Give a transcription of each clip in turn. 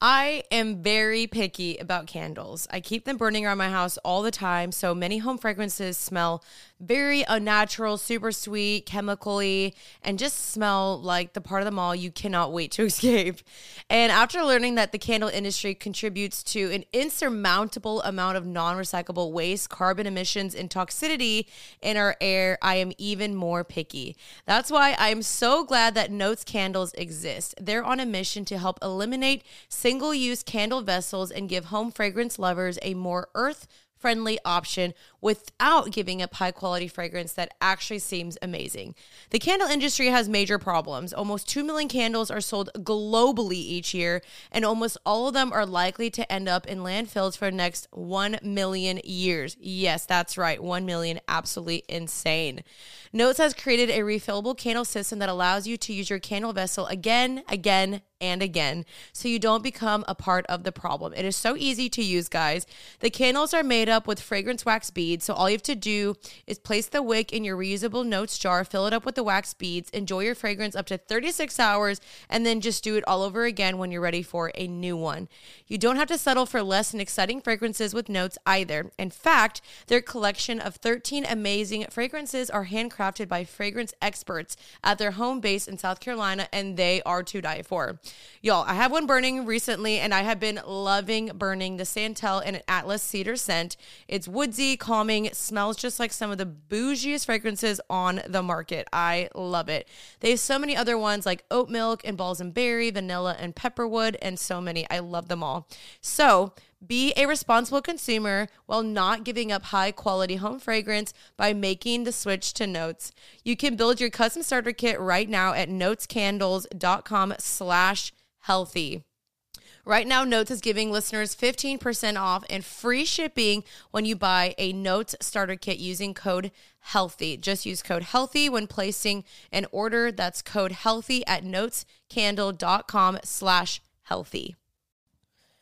I am very picky about candles. I keep them burning around my house all the time, so many home fragrances smell very unnatural, super sweet, chemically, and just smell like the part of the mall you cannot wait to escape. And after learning that the candle industry contributes to an insurmountable amount of non recyclable waste, carbon emissions, and toxicity in our air, I am even more picky. That's why I am so glad that Notes candles exist. They're on a mission to help eliminate single use candle vessels and give home fragrance lovers a more earth friendly option without giving up high quality fragrance that actually seems amazing. The candle industry has major problems. Almost 2 million candles are sold globally each year, and almost all of them are likely to end up in landfills for the next 1 million years. Yes, that's right, 1 million, absolutely insane. Notes has created a refillable candle system that allows you to use your candle vessel again, again, and again so you don't become a part of the problem. It is so easy to use, guys. The candles are made up with fragrance wax beads, so all you have to do is place the wick in your reusable notes jar, fill it up with the wax beads, enjoy your fragrance up to 36 hours, and then just do it all over again when you're ready for a new one. You don't have to settle for less and exciting fragrances with notes either. In fact, their collection of 13 amazing fragrances are handcrafted by fragrance experts at their home base in South Carolina, and they are to die for. Y'all, I have one burning recently and I have been loving burning the Santal and Atlas Cedar scent. It's woodsy, calming, smells just like some of the bougiest fragrances on the market. I love it. They have so many other ones like oat milk and balsam berry, vanilla and pepperwood, and so many. I love them all. So, be a responsible consumer while not giving up high quality home fragrance by making the switch to Notes. You can build your custom starter kit right now at notescandles.com slash healthy. Right now, Notes is giving listeners 15% off and free shipping when you buy a Notes starter kit using code HEALTHY. Just use code HEALTHY when placing an order. That's code HEALTHY at notescandle.com slash healthy.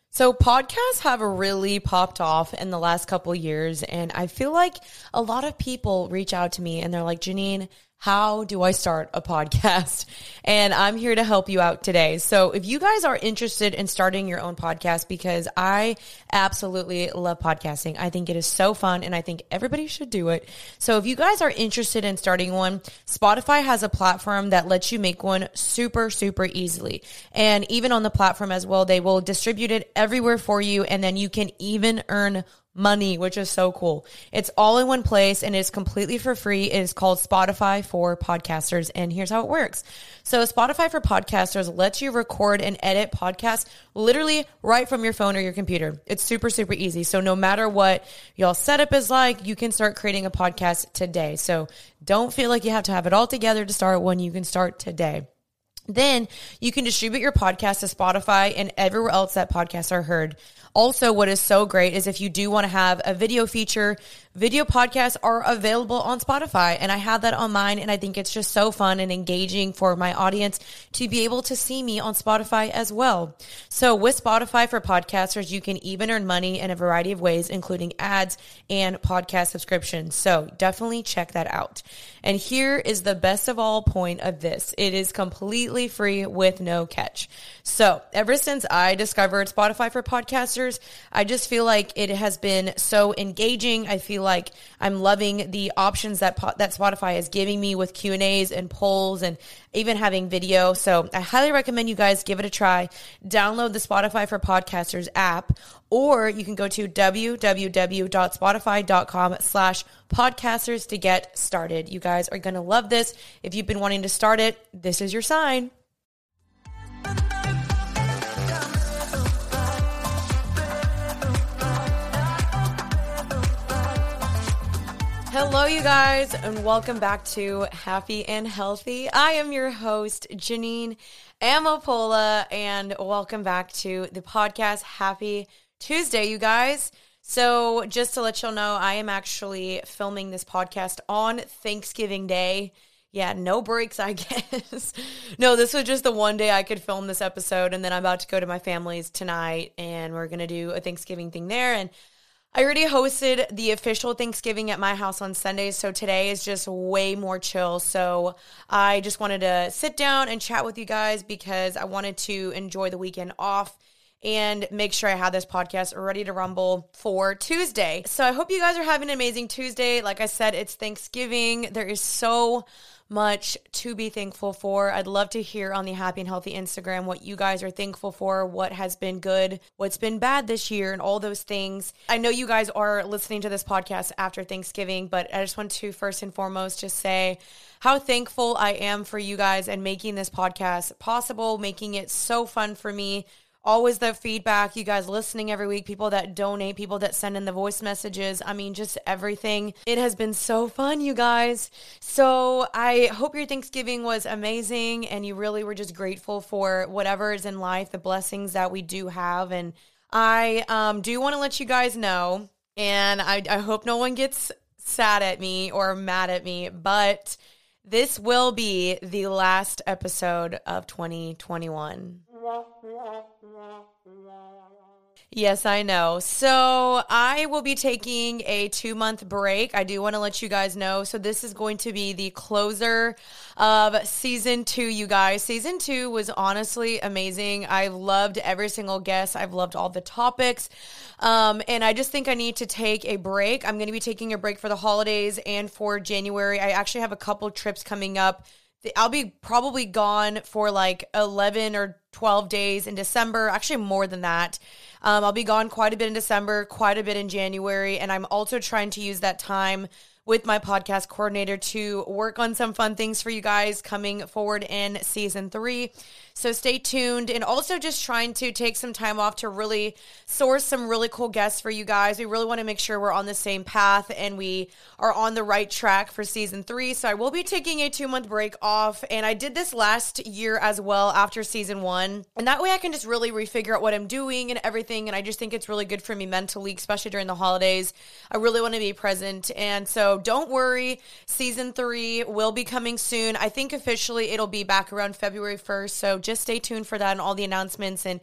So podcasts have really popped off in the last couple years and I feel like a lot of people reach out to me and they're like, Jeanine, how do I start a podcast? And I'm here to help you out today. So if you guys are interested in starting your own podcast, because I absolutely love podcasting, I think it is so fun and I think everybody should do it. So if you guys are interested in starting one, Spotify has a platform that lets you make one super, super easily. And even on the platform as well, they will distribute it everywhere for you. And then you can even earn money, which is so cool. It's all in one place and it's completely for free. It is called Spotify for Podcasters. And here's how it works. So Spotify for Podcasters lets you record and edit podcasts literally right from your phone or your computer. It's super, super easy. So no matter what y'all setup is like, you can start creating a podcast today. So don't feel like you have to have it all together to start one. You can start today. Then you can distribute your podcast to Spotify and everywhere else that podcasts are heard. Also, what is so great is if you do want to have a video feature, video podcasts are available on Spotify. And I have that on mine. And I think it's just so fun and engaging for my audience to be able to see me on Spotify as well. So with Spotify for podcasters, you can even earn money in a variety of ways, including ads and podcast subscriptions. So definitely check that out. And here is the best of all point of this. It is completely free with no catch. So ever since I discovered Spotify for podcasters, I just feel like it has been so engaging. I feel like I'm loving the options that that Spotify is giving me with Q and A's and polls and even having video. So I highly recommend you guys give it a try. Download the Spotify for Podcasters app, or you can go to www.spotify.com slash podcasters to get started. You guys are going to love this. If you've been wanting to start it, this is your sign. Hello, you guys, and welcome back to Happy and Healthy. I am your host, Jeanine Amapola, and welcome back to the podcast. Happy Tuesday, you guys. So, just to let y'all know, I am actually filming this podcast on Thanksgiving Day. Yeah, no breaks, I guess. no, this was just the one day I could film this episode, and then I'm about to go to my family's tonight, and we're gonna do a Thanksgiving thing there. And I already hosted the official Thanksgiving at my house on Sundays, so today is just way more chill. So I just wanted to sit down and chat with you guys because I wanted to enjoy the weekend off and make sure I have this podcast ready to rumble for Tuesday. So I hope you guys are having an amazing Tuesday. Like I said, it's Thanksgiving. There is so much to be thankful for. I'd love to hear on the Happy and Healthy Instagram what you guys are thankful for, what has been good, what's been bad this year, and all those things. I know you guys are listening to this podcast after Thanksgiving, but I just want to first and foremost just say how thankful I am for you guys and making this podcast possible, making it so fun for me always the feedback, you guys listening every week, people that donate, people that send in the voice messages. I mean, just everything. It has been so fun, you guys. So I hope your Thanksgiving was amazing and you really were just grateful for whatever is in life, the blessings that we do have. And I um, do want to let you guys know, and I, I hope no one gets sad at me or mad at me, but this will be the last episode of 2021. Yes, I know. So I will be taking a two month break. I do want to let you guys know. So this is going to be the closer of season two, you guys. Season two was honestly amazing. I've loved every single guest, I've loved all the topics. Um, and I just think I need to take a break. I'm going to be taking a break for the holidays and for January. I actually have a couple trips coming up I'll be probably gone for like 11 or 12 days in December, actually more than that. Um, I'll be gone quite a bit in December, quite a bit in January, and I'm also trying to use that time with my podcast coordinator to work on some fun things for you guys coming forward in season three. So stay tuned and also just trying to take some time off to really source some really cool guests for you guys. We really want to make sure we're on the same path and we are on the right track for season three. So I will be taking a two month break off. And I did this last year as well after season one. And that way I can just really refigure out what I'm doing and everything. And I just think it's really good for me mentally, especially during the holidays. I really want to be present. And so don't worry, season three will be coming soon. I think officially it'll be back around February 1st. So just stay tuned for that and all the announcements and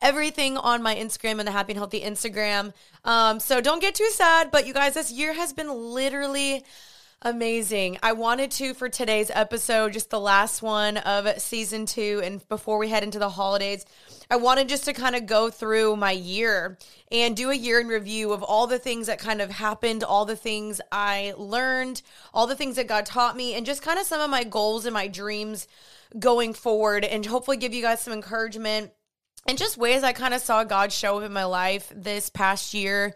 everything on my Instagram and the Happy and Healthy Instagram. Um, so don't get too sad, but you guys, this year has been literally amazing. I wanted to for today's episode, just the last one of season two, and before we head into the holidays, I wanted just to kind of go through my year and do a year in review of all the things that kind of happened, all the things I learned, all the things that God taught me, and just kind of some of my goals and my dreams going forward and hopefully give you guys some encouragement and just ways I kind of saw God show up in my life this past year.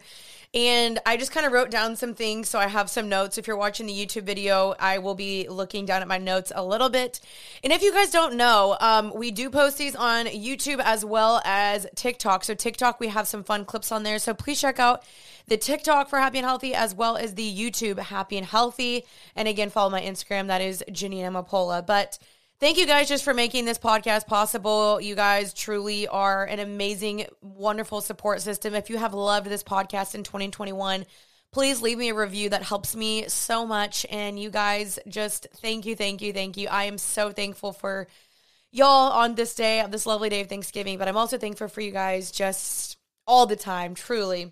And I just kind of wrote down some things. So I have some notes. If you're watching the YouTube video, I will be looking down at my notes a little bit. And if you guys don't know, um, we do post these on YouTube as well as TikTok. So, TikTok, we have some fun clips on there. So, please check out the TikTok for Happy and Healthy as well as the YouTube Happy and Healthy. And again, follow my Instagram. That is Jeanine Amapola. But Thank you guys just for making this podcast possible. You guys truly are an amazing, wonderful support system. If you have loved this podcast in 2021, please leave me a review. That helps me so much. And you guys just thank you, thank you, thank you. I am so thankful for y'all on this day, on this lovely day of Thanksgiving, but I'm also thankful for you guys just all the time, truly.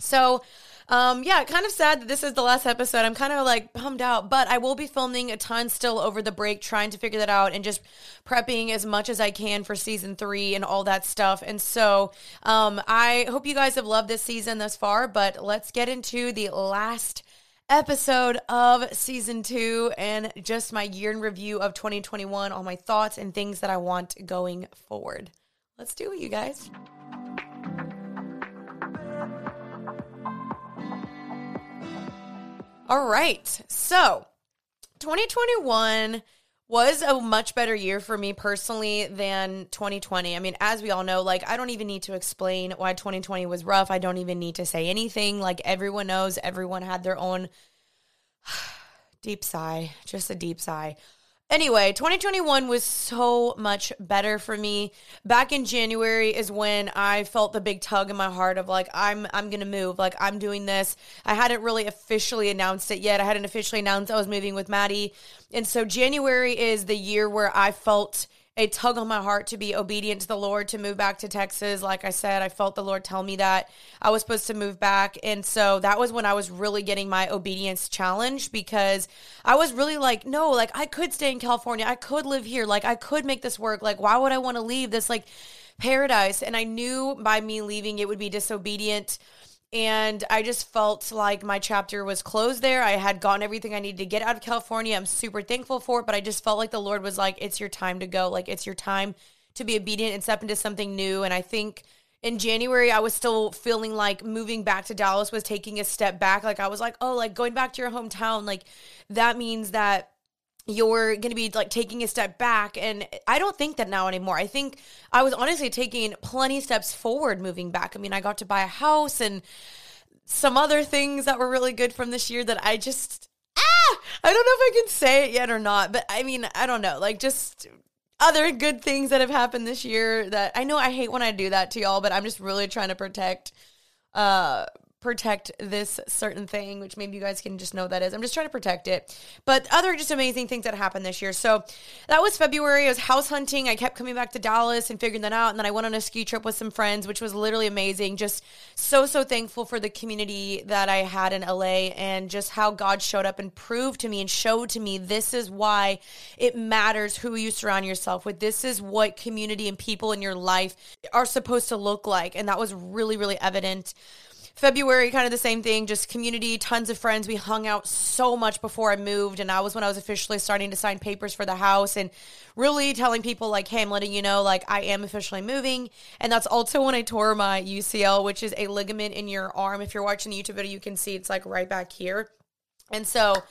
So, um, yeah, kind of sad that this is the last episode. I'm kind of like bummed out, but I will be filming a ton still over the break, trying to figure that out and just prepping as much as I can for season three and all that stuff. And so, um, I hope you guys have loved this season thus far, but let's get into the last episode of season two and just my year in review of 2021, all my thoughts and things that I want going forward. Let's do it, you guys. All right. So 2021 was a much better year for me personally than 2020. I mean, as we all know, like I don't even need to explain why 2020 was rough. I don't even need to say anything. Like everyone knows, everyone had their own deep sigh, just a deep sigh. Anyway, 2021 was so much better for me. Back in January is when I felt the big tug in my heart of like I'm I'm going to move, like I'm doing this. I hadn't really officially announced it yet. I hadn't officially announced I was moving with Maddie. And so January is the year where I felt a tug on my heart to be obedient to the Lord to move back to Texas. Like I said, I felt the Lord tell me that I was supposed to move back. And so that was when I was really getting my obedience challenged because I was really like, no, like I could stay in California. I could live here. Like I could make this work. Like, why would I want to leave this like paradise. And I knew by me leaving, it would be disobedient. And I just felt like my chapter was closed there. I had gotten everything I needed to get out of California. I'm super thankful for it, but I just felt like the Lord was like, it's your time to go. Like, it's your time to be obedient and step into something new. And I think in January, I was still feeling like moving back to Dallas was taking a step back. Like, I was like, oh, like going back to your hometown, like that means that you're going to be like taking a step back and i don't think that now anymore. I think i was honestly taking plenty steps forward moving back. I mean i got to buy a house and some other things that were really good from this year that i just ah i don't know if i can say it yet or not but i mean i don't know. Like just other good things that have happened this year that i know i hate when i do that to y'all but i'm just really trying to protect uh protect this certain thing, which maybe you guys can just know that is. I'm just trying to protect it. But other just amazing things that happened this year. So that was February. I was house hunting. I kept coming back to Dallas and figuring that out. And then I went on a ski trip with some friends, which was literally amazing. Just so, so thankful for the community that I had in LA and just how God showed up and proved to me and showed to me this is why it matters who you surround yourself with. This is what community and people in your life are supposed to look like. And that was really, really evident. February, kind of the same thing, just community, tons of friends. We hung out so much before I moved. And I was when I was officially starting to sign papers for the house and really telling people, like, hey, I'm letting you know, like, I am officially moving. And that's also when I tore my UCL, which is a ligament in your arm. If you're watching the YouTube video, you can see it's like right back here. And so,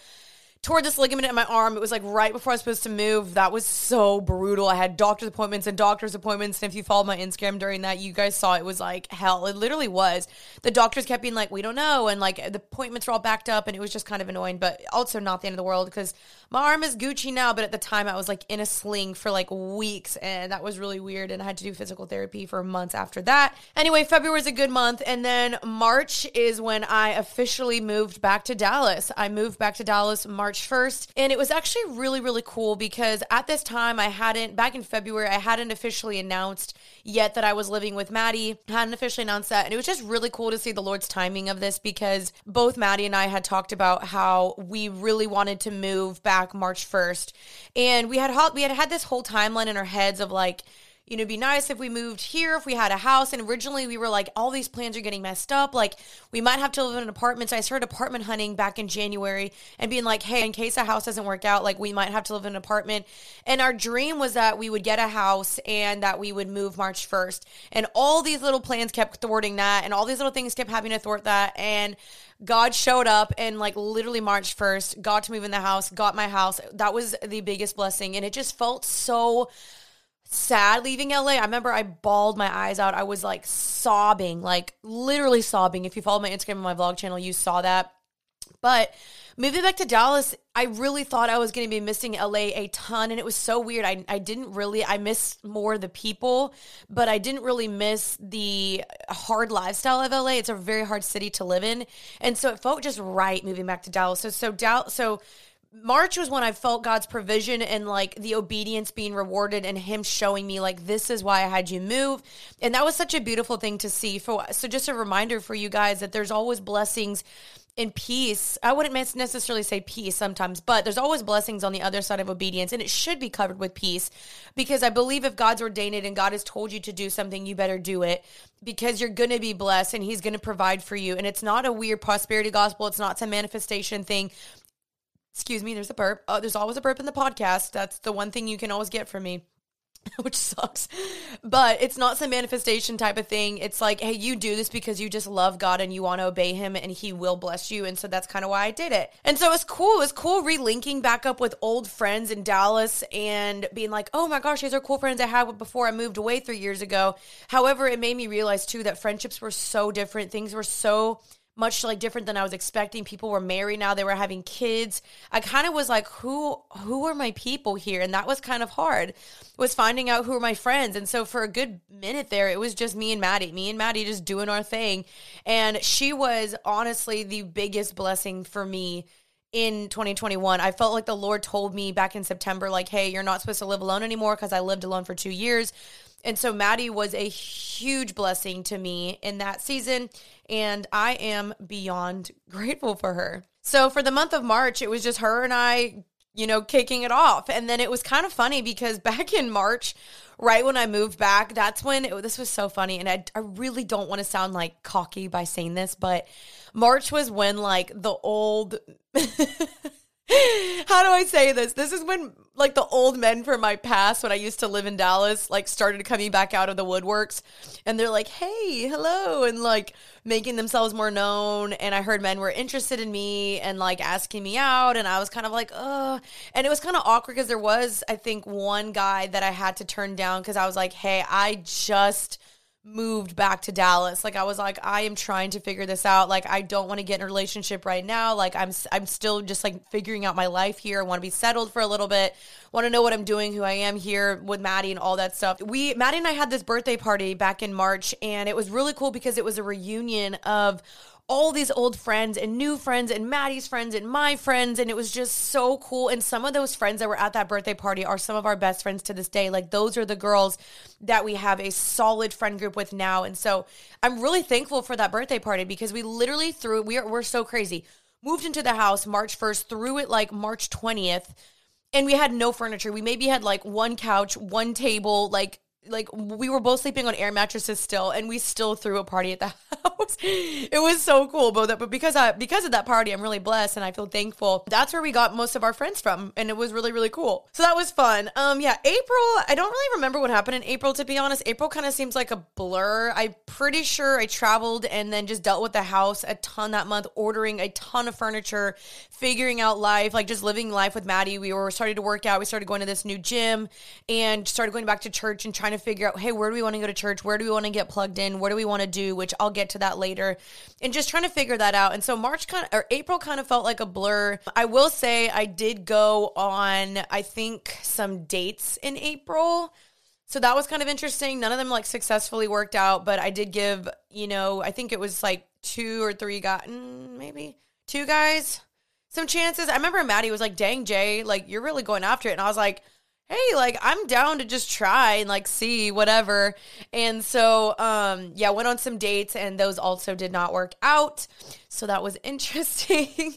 tore this ligament in my arm. It was like right before I was supposed to move. That was so brutal. I had doctor's appointments and doctor's appointments. And if you followed my Instagram during that, you guys saw it was like hell. It literally was. The doctors kept being like, we don't know. And like the appointments were all backed up and it was just kind of annoying, but also not the end of the world because my arm is Gucci now. But at the time, I was like in a sling for like weeks and that was really weird. And I had to do physical therapy for months after that. Anyway, February is a good month. And then March is when I officially moved back to Dallas. I moved back to Dallas March March 1st. And it was actually really, really cool because at this time, I hadn't, back in February, I hadn't officially announced yet that I was living with Maddie. Hadn't officially announced that. And it was just really cool to see the Lord's timing of this because both Maddie and I had talked about how we really wanted to move back March 1st. And we had, we had had this whole timeline in our heads of like, you know, it'd be nice if we moved here, if we had a house. And originally we were like, all these plans are getting messed up. Like, we might have to live in an apartment. So I started apartment hunting back in January and being like, hey, in case a house doesn't work out, like, we might have to live in an apartment. And our dream was that we would get a house and that we would move March 1st. And all these little plans kept thwarting that. And all these little things kept having to thwart that. And God showed up and like literally March 1st, got to move in the house, got my house. That was the biggest blessing. And it just felt so sad leaving LA. I remember I bawled my eyes out. I was like sobbing, like literally sobbing. If you follow my Instagram and my vlog channel, you saw that. But moving back to Dallas, I really thought I was going to be missing LA a ton. And it was so weird. I, I didn't really, I missed more the people, but I didn't really miss the hard lifestyle of LA. It's a very hard city to live in. And so it felt just right moving back to Dallas. So, so Dallas, so March was when I felt God's provision and like the obedience being rewarded and him showing me like this is why I had you move. And that was such a beautiful thing to see for so just a reminder for you guys that there's always blessings and peace. I wouldn't necessarily say peace sometimes, but there's always blessings on the other side of obedience and it should be covered with peace because I believe if God's ordained it and God has told you to do something, you better do it because you're going to be blessed and he's going to provide for you. And it's not a weird prosperity gospel. It's not some manifestation thing. Excuse me, there's a burp. Uh, there's always a burp in the podcast. That's the one thing you can always get from me. which sucks. But it's not some manifestation type of thing. It's like, hey, you do this because you just love God and you want to obey Him and He will bless you. And so that's kind of why I did it. And so it's cool. It's cool relinking back up with old friends in Dallas and being like, oh my gosh, these are cool friends I had before I moved away three years ago. However, it made me realize too that friendships were so different. Things were so much like different than I was expecting. People were married now, they were having kids. I kind of was like, who who are my people here? And that was kind of hard. Was finding out who are my friends. And so for a good minute there, it was just me and Maddie. Me and Maddie just doing our thing. And she was honestly the biggest blessing for me in 2021. I felt like the Lord told me back in September, like, hey, you're not supposed to live alone anymore because I lived alone for two years. And so Maddie was a huge blessing to me in that season. And I am beyond grateful for her. So for the month of March, it was just her and I you know, kicking it off. And then it was kind of funny because back in March, right when I moved back, that's when it, this was so funny. And I, I really don't want to sound like cocky by saying this, but March was when like the old. How do I say this? This is when like the old men from my past when I used to live in Dallas like started coming back out of the woodworks and they're like, "Hey, hello," and like making themselves more known and I heard men were interested in me and like asking me out and I was kind of like, oh, And it was kind of awkward because there was I think one guy that I had to turn down cuz I was like, "Hey, I just moved back to Dallas. Like I was like I am trying to figure this out. Like I don't want to get in a relationship right now. Like I'm I'm still just like figuring out my life here. I want to be settled for a little bit. Want to know what I'm doing, who I am here with Maddie and all that stuff. We Maddie and I had this birthday party back in March and it was really cool because it was a reunion of all these old friends and new friends and Maddie's friends and my friends. And it was just so cool. And some of those friends that were at that birthday party are some of our best friends to this day. Like those are the girls that we have a solid friend group with now. And so I'm really thankful for that birthday party because we literally threw we are we're so crazy. Moved into the house March 1st, threw it like March 20th and we had no furniture. We maybe had like one couch, one table, like like we were both sleeping on air mattresses still and we still threw a party at the house. It was so cool but, but because I, because of that party i'm really blessed and i feel thankful. That's where we got most of our friends from and it was really really cool. So that was fun. Um yeah april i don't really remember what happened in april to be honest. April kind of seems like a blur. I'm pretty sure i traveled and then just dealt with the house a ton that month ordering a ton of furniture figuring out life like just living life with maddie. We were starting to work out. We started going to this new gym and started going back to church and trying to figure out, hey, where do we want to go to church? Where do we want to get plugged in? What do we want to do? Which I'll get to that later. And just trying to figure that out. And so March kind of, or April kind of felt like a blur. I will say I did go on, I think, some dates in April. So that was kind of interesting. None of them like successfully worked out, but I did give, you know, I think it was like two or three guys, mm, maybe two guys some chances. I remember Maddie was like, dang, Jay, like you're really going after it. And I was like, hey, like I'm down to just try and like see whatever. And so um yeah, went on some dates and those also did not work out. So that was interesting.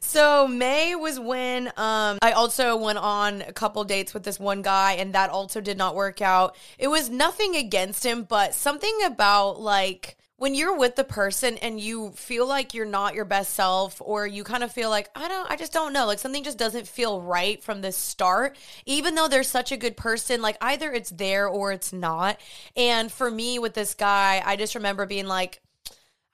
so May was when um I also went on a couple dates with this one guy and that also did not work out. It was nothing against him, but something about like when you're with the person and you feel like you're not your best self or you kind of feel like i don't i just don't know like something just doesn't feel right from the start even though they're such a good person like either it's there or it's not and for me with this guy i just remember being like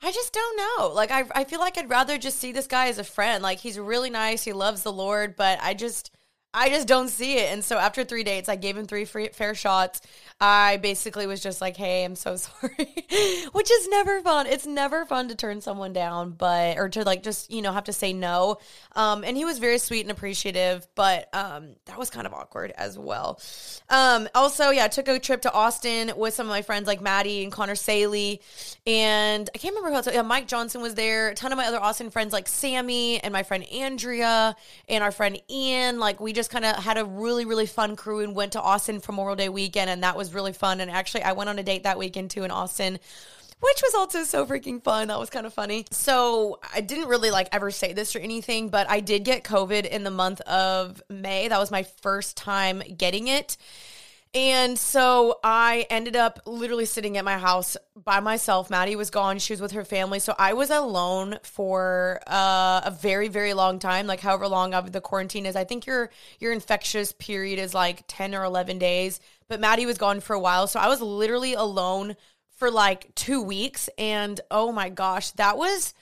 I just don't know. Like I I feel like I'd rather just see this guy as a friend. Like he's really nice, he loves the Lord, but I just I just don't see it. And so after three dates, I gave him three free, fair shots. I basically was just like, "Hey, I'm so sorry," which is never fun. It's never fun to turn someone down, but or to like just you know have to say no. Um, and he was very sweet and appreciative, but um, that was kind of awkward as well. Um, also, yeah, I took a trip to Austin with some of my friends like Maddie and Connor Saley, and I can't remember who else. Yeah, Mike Johnson was there. A ton of my other Austin friends like Sammy and my friend Andrea and our friend Ian. Like we just just kind of had a really, really fun crew and went to Austin for Memorial Day weekend. And that was really fun. And actually, I went on a date that weekend too in Austin which was also so freaking fun. That was kind of funny. So I didn't really like ever say this or anything, but I did get COVID in the month of May. That was my first time getting it. And so I ended up literally sitting at my house by myself. Maddie was gone. She was with her family. So I was alone for uh, a very, very long time, like however long of the quarantine is. I think your your infectious period is like 10 or 11 days. But Maddie was gone for a while. So I was literally alone for like two weeks. And oh my gosh, that was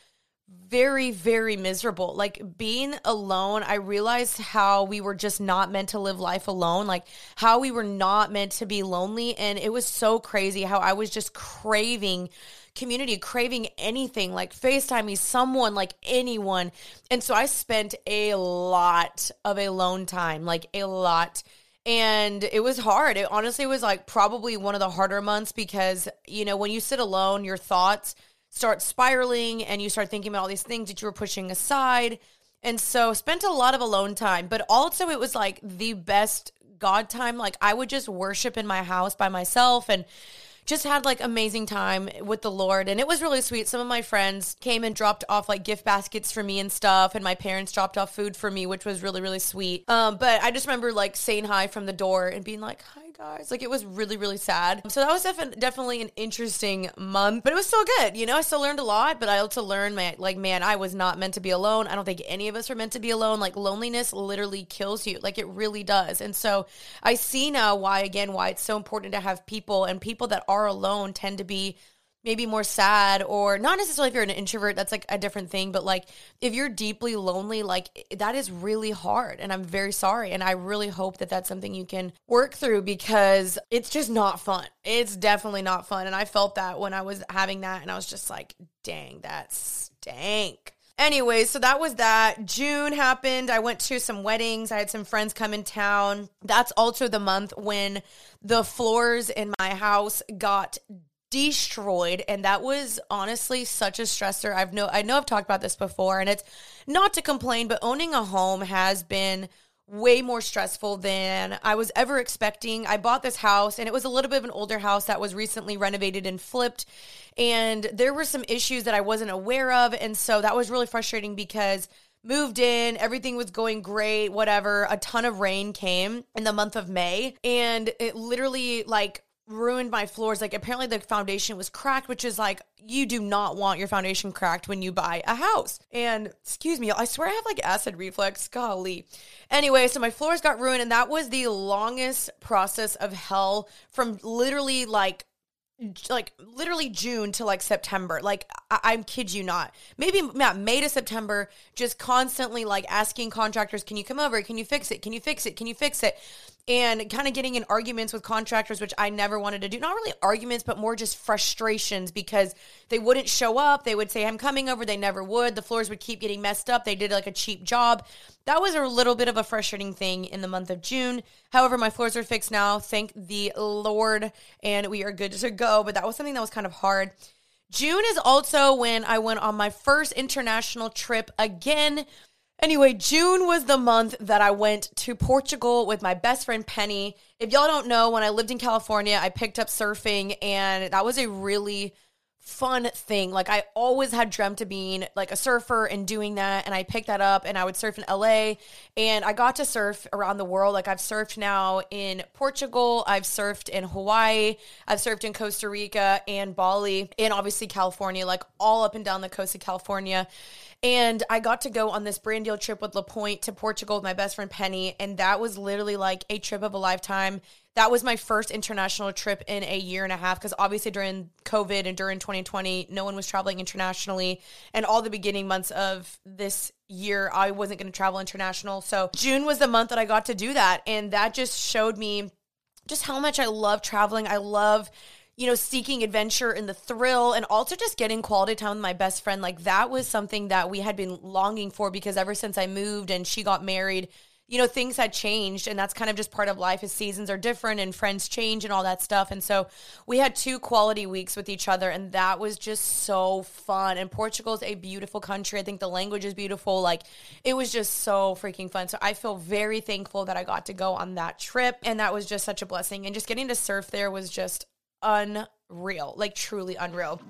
very, very miserable. Like being alone, I realized how we were just not meant to live life alone, like how we were not meant to be lonely. And it was so crazy how I was just craving community, craving anything like FaceTime me, someone, like anyone. And so I spent a lot of alone time, like a lot and it was hard. It honestly was like probably one of the harder months because, you know, when you sit alone, your thoughts start spiraling and you start thinking about all these things that you were pushing aside. And so spent a lot of alone time, but also it was like the best God time. Like I would just worship in my house by myself and just had like amazing time with the Lord and it was really sweet. Some of my friends came and dropped off like gift baskets for me and stuff and my parents dropped off food for me, which was really really sweet. Um but I just remember like saying hi from the door and being like, "Hi guys." Like it was really really sad. So that was defi- definitely an interesting month, but it was still good. You know, I still learned a lot, but I also learned man, like man, I was not meant to be alone. I don't think any of us are meant to be alone. Like loneliness literally kills you. Like it really does. And so I see now why again why it's so important to have people and people that are alone tend to be maybe more sad or not necessarily if you're an introvert that's like a different thing but like if you're deeply lonely like that is really hard and i'm very sorry and i really hope that that's something you can work through because it's just not fun it's definitely not fun and i felt that when i was having that and i was just like dang that stank Anyway, so that was that. June happened. I went to some weddings. I had some friends come in town. That's also the month when the floors in my house got destroyed and that was honestly such a stressor. I've know I know I've talked about this before and it's not to complain, but owning a home has been way more stressful than I was ever expecting. I bought this house and it was a little bit of an older house that was recently renovated and flipped. And there were some issues that I wasn't aware of. And so that was really frustrating because moved in, everything was going great, whatever. A ton of rain came in the month of May. And it literally, like, ruined my floors. Like apparently the foundation was cracked, which is like you do not want your foundation cracked when you buy a house. And excuse me, I swear I have like acid reflux. Golly. Anyway, so my floors got ruined, and that was the longest process of hell from literally like like literally June to like September. Like I, I kid you not. Maybe not May to September, just constantly like asking contractors, "Can you come over? Can you fix it? Can you fix it? Can you fix it?" And kind of getting in arguments with contractors, which I never wanted to do. Not really arguments, but more just frustrations because they wouldn't show up. They would say, I'm coming over. They never would. The floors would keep getting messed up. They did like a cheap job. That was a little bit of a frustrating thing in the month of June. However, my floors are fixed now. Thank the Lord. And we are good to go. But that was something that was kind of hard. June is also when I went on my first international trip again Anyway, June was the month that I went to Portugal with my best friend Penny. If y'all don't know, when I lived in California, I picked up surfing, and that was a really fun thing. Like I always had dreamt of being like a surfer and doing that and I picked that up and I would surf in LA and I got to surf around the world. Like I've surfed now in Portugal, I've surfed in Hawaii, I've surfed in Costa Rica and Bali and obviously California, like all up and down the coast of California. And I got to go on this brand deal trip with LaPointe to Portugal with my best friend Penny and that was literally like a trip of a lifetime that was my first international trip in a year and a half because obviously during COVID and during 2020, no one was traveling internationally. And all the beginning months of this year, I wasn't going to travel international. So June was the month that I got to do that. And that just showed me just how much I love traveling. I love you know, seeking adventure and the thrill and also just getting quality time with my best friend. Like that was something that we had been longing for because ever since I moved and she got married, you know, things had changed and that's kind of just part of life as seasons are different and friends change and all that stuff. And so we had two quality weeks with each other and that was just so fun. And Portugal is a beautiful country. I think the language is beautiful. Like it was just so freaking fun. So I feel very thankful that I got to go on that trip and that was just such a blessing. And just getting to surf there was just unreal, like truly unreal.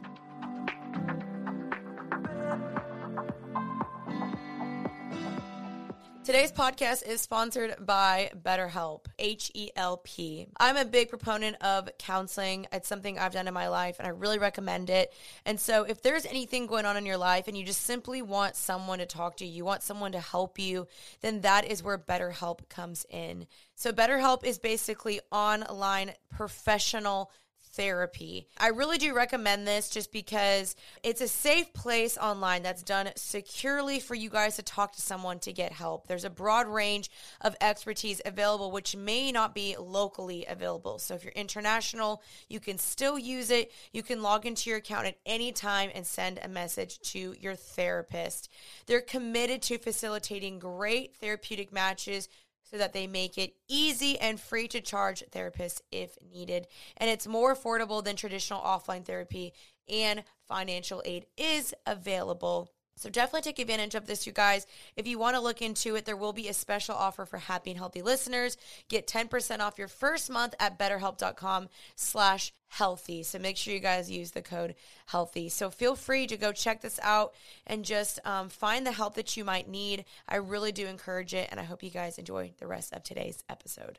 Today's podcast is sponsored by BetterHelp, H E L P. I'm a big proponent of counseling. It's something I've done in my life and I really recommend it. And so, if there's anything going on in your life and you just simply want someone to talk to, you want someone to help you, then that is where BetterHelp comes in. So, BetterHelp is basically online professional therapy. I really do recommend this just because it's a safe place online that's done securely for you guys to talk to someone to get help. There's a broad range of expertise available, which may not be locally available. So if you're international, you can still use it. You can log into your account at any time and send a message to your therapist. They're committed to facilitating great therapeutic matches so that they make it easy and free to charge therapists if needed. And it's more affordable than traditional offline therapy, and financial aid is available So definitely take advantage of this, you guys. If you want to look into it, there will be a special offer for happy and healthy listeners. Get 10% off your first month at betterhelp.com slash healthy. So make sure you guys use the code healthy. So feel free to go check this out and just um, find the help that you might need. I really do encourage it. And I hope you guys enjoy the rest of today's episode.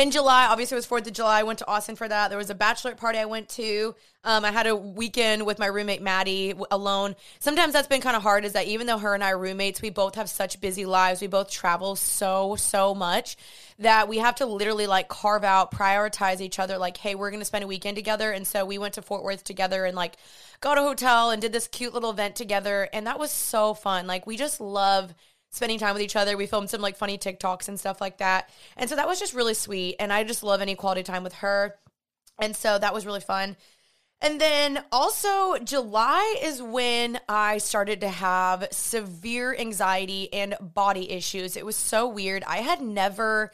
In July, obviously it was Fourth of July. I went to Austin for that. There was a bachelorette party I went to. Um, I had a weekend with my roommate Maddie alone. Sometimes that's been kind of hard. Is that even though her and I are roommates, we both have such busy lives. We both travel so so much that we have to literally like carve out, prioritize each other. Like, hey, we're gonna spend a weekend together, and so we went to Fort Worth together and like got a hotel and did this cute little event together, and that was so fun. Like, we just love spending time with each other. We filmed some like funny TikToks and stuff like that. And so that was just really sweet. And I just love any quality time with her. And so that was really fun. And then also, July is when I started to have severe anxiety and body issues. It was so weird. I had never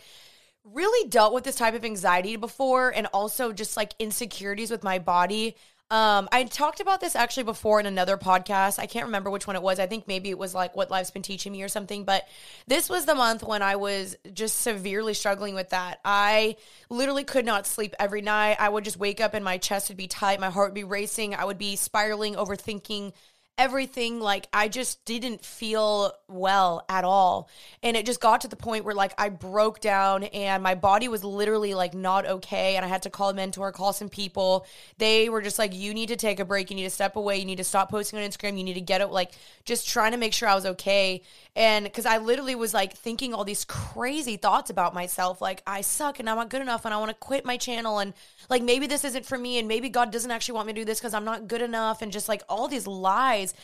really dealt with this type of anxiety before, and also just like insecurities with my body. Um, I talked about this actually before in another podcast. I can't remember which one it was. I think maybe it was like what life's been teaching me or something. But this was the month when I was just severely struggling with that. I literally could not sleep every night. I would just wake up and my chest would be tight, my heart would be racing, I would be spiraling, overthinking everything like I just didn't feel well at all. And it just got to the point where like I broke down and my body was literally like not okay and I had to call a mentor, call some people. They were just like you need to take a break, you need to step away, you need to stop posting on Instagram, you need to get it like just trying to make sure I was okay. And cuz I literally was like thinking all these crazy thoughts about myself like I suck and I'm not good enough and I want to quit my channel and like maybe this isn't for me and maybe God doesn't actually want me to do this cuz I'm not good enough and just like all these lies